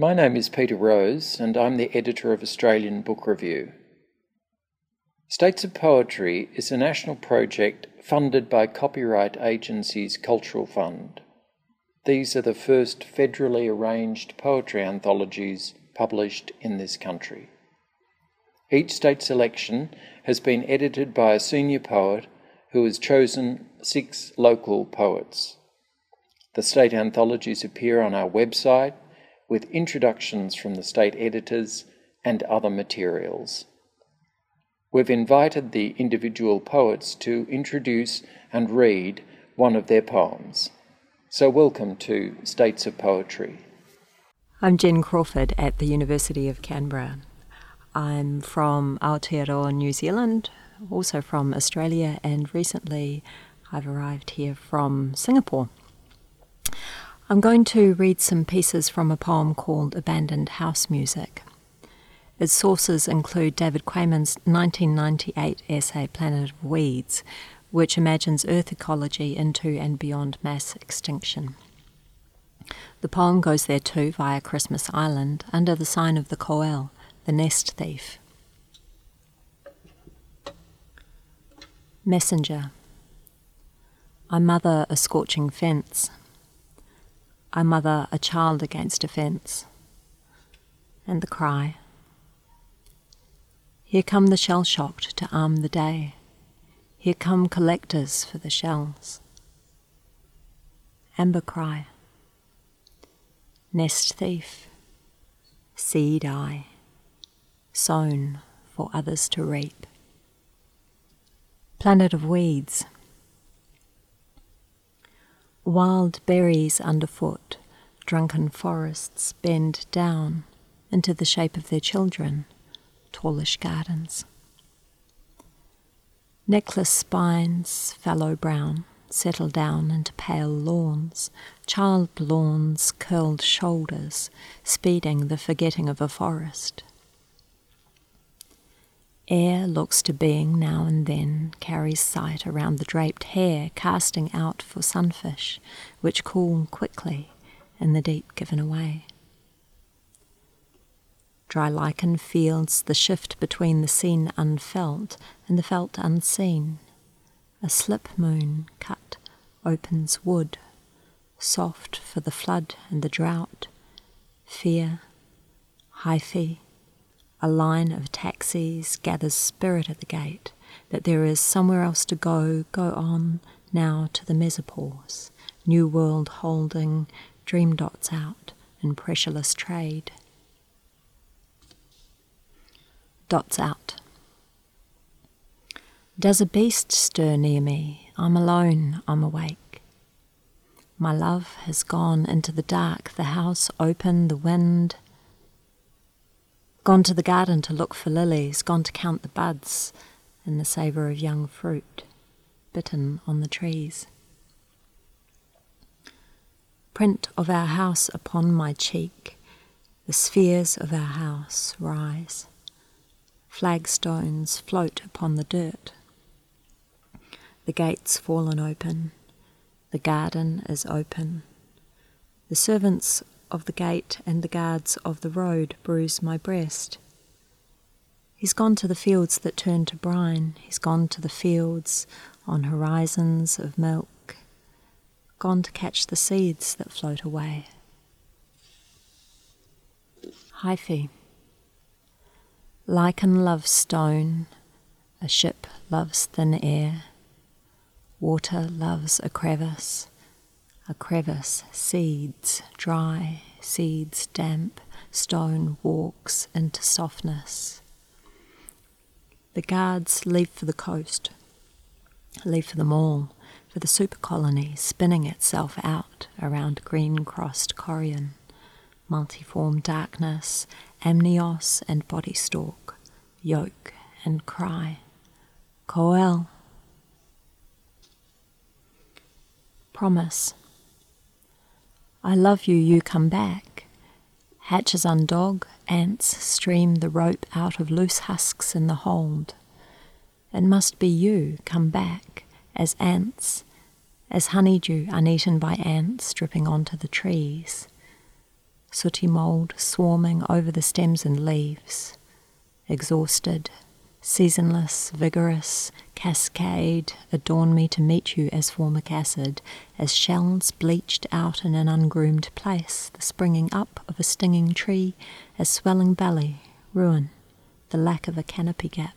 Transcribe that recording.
My name is Peter Rose, and I'm the editor of Australian Book Review. States of Poetry is a national project funded by Copyright Agency's Cultural Fund. These are the first federally arranged poetry anthologies published in this country. Each state selection has been edited by a senior poet who has chosen six local poets. The state anthologies appear on our website with introductions from the state editors and other materials. We've invited the individual poets to introduce and read one of their poems. So, welcome to States of Poetry. I'm Jen Crawford at the University of Canberra. I'm from Aotearoa, New Zealand, also from Australia, and recently I've arrived here from Singapore. I'm going to read some pieces from a poem called Abandoned House Music. Its sources include David Quammen's 1998 essay Planet of Weeds, which imagines Earth ecology into and beyond mass extinction. The poem goes there too via Christmas Island under the sign of the Koel, the nest thief. Messenger. I mother a scorching fence. I mother a child against a fence. And the cry. Here come the shell shocked to arm the day. Here come collectors for the shells. Amber cry. Nest thief. Seed eye. Sown for others to reap. Planet of weeds. Wild berries underfoot, drunken forests bend down into the shape of their children, tallish gardens. Necklace spines, fallow brown, settle down into pale lawns, child lawns, curled shoulders, speeding the forgetting of a forest. Air looks to being now and then, carries sight around the draped hair, casting out for sunfish, which cool quickly in the deep given away. Dry lichen fields the shift between the seen unfelt and the felt unseen. A slip moon cut opens wood, soft for the flood and the drought. Fear, hyphae, a line of taxis gathers spirit at the gate, that there is somewhere else to go, go on now to the mesopause, new world holding dream dots out in pressureless trade. Dots out. Does a beast stir near me? I'm alone, I'm awake. My love has gone into the dark, the house open, the wind Gone to the garden to look for lilies, gone to count the buds and the savour of young fruit bitten on the trees. Print of our house upon my cheek, the spheres of our house rise. Flagstones float upon the dirt. The gates fallen open, the garden is open. The servants of the gate and the guards of the road bruise my breast. He's gone to the fields that turn to brine, he's gone to the fields on horizons of milk, gone to catch the seeds that float away. Hyphae. Lichen loves stone, a ship loves thin air, water loves a crevice, a crevice, seeds, dry, seeds, damp, stone walks into softness. The guards leave for the coast, leave for the mall, for the super colony spinning itself out around green crossed chorion, multiform darkness, amnios and body stalk, yoke and cry. Koel. Promise. I love you, you come back. Hatches undog, ants stream the rope out of loose husks in the hold. It must be you come back, as ants, as honeydew uneaten by ants dripping onto the trees. sooty mould swarming over the stems and leaves. Exhausted, seasonless, vigorous, cascade adorn me to meet you as formic acid, as shells bleached out in an ungroomed place, the springing up of a stinging tree, as swelling belly, ruin, the lack of a canopy gap.